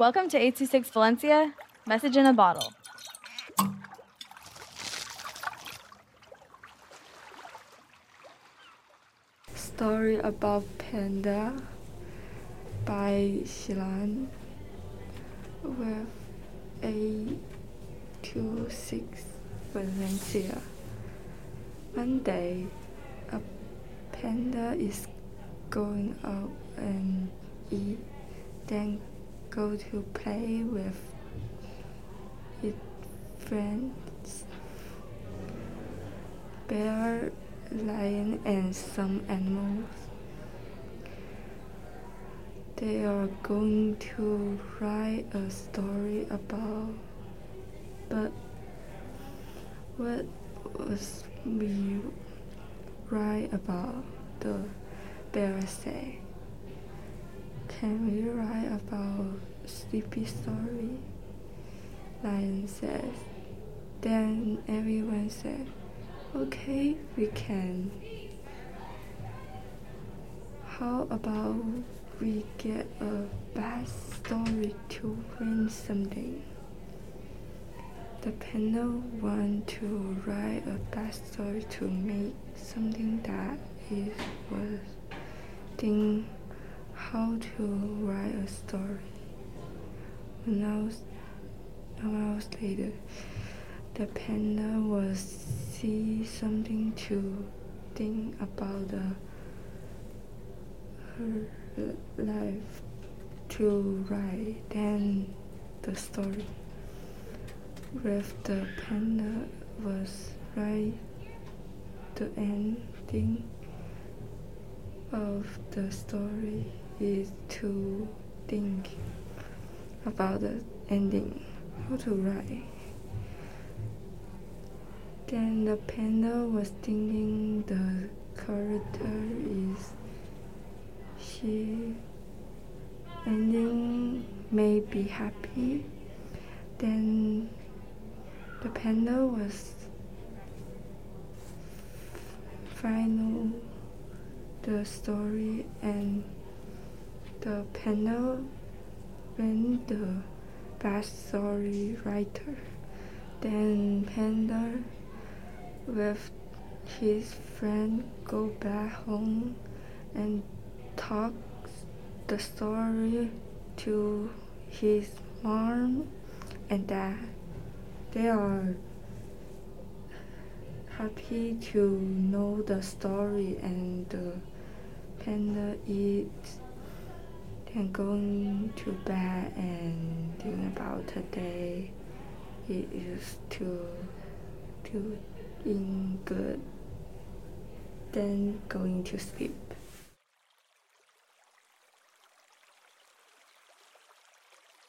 Welcome to 826 Valencia, message in a bottle. Story about Panda by Shilan with 826 Valencia. One day, a panda is going out and eat, then go to play with his friends. Bear, lion, and some animals. They are going to write a story about, but what was we write about the bear say? Can we write about sleepy story? Lion says. Then everyone said, okay, we can. How about we get a bad story to win something? The panel want to write a bad story to make something that is worth think how to write a story. When I was, an hours later, the panda was see something to think about the, her life to write then the story. With the panda was right the ending of the story is to think about the ending, how to write. Then the panda was thinking the character is she ending may be happy. Then the panda was final the story and the panel when the best story writer. Then Panda with his friend go back home and talk the story to his mom and dad. They are happy to know the story and uh, panda uh, eats then going to bed and thinking about today it is to to in good then going to sleep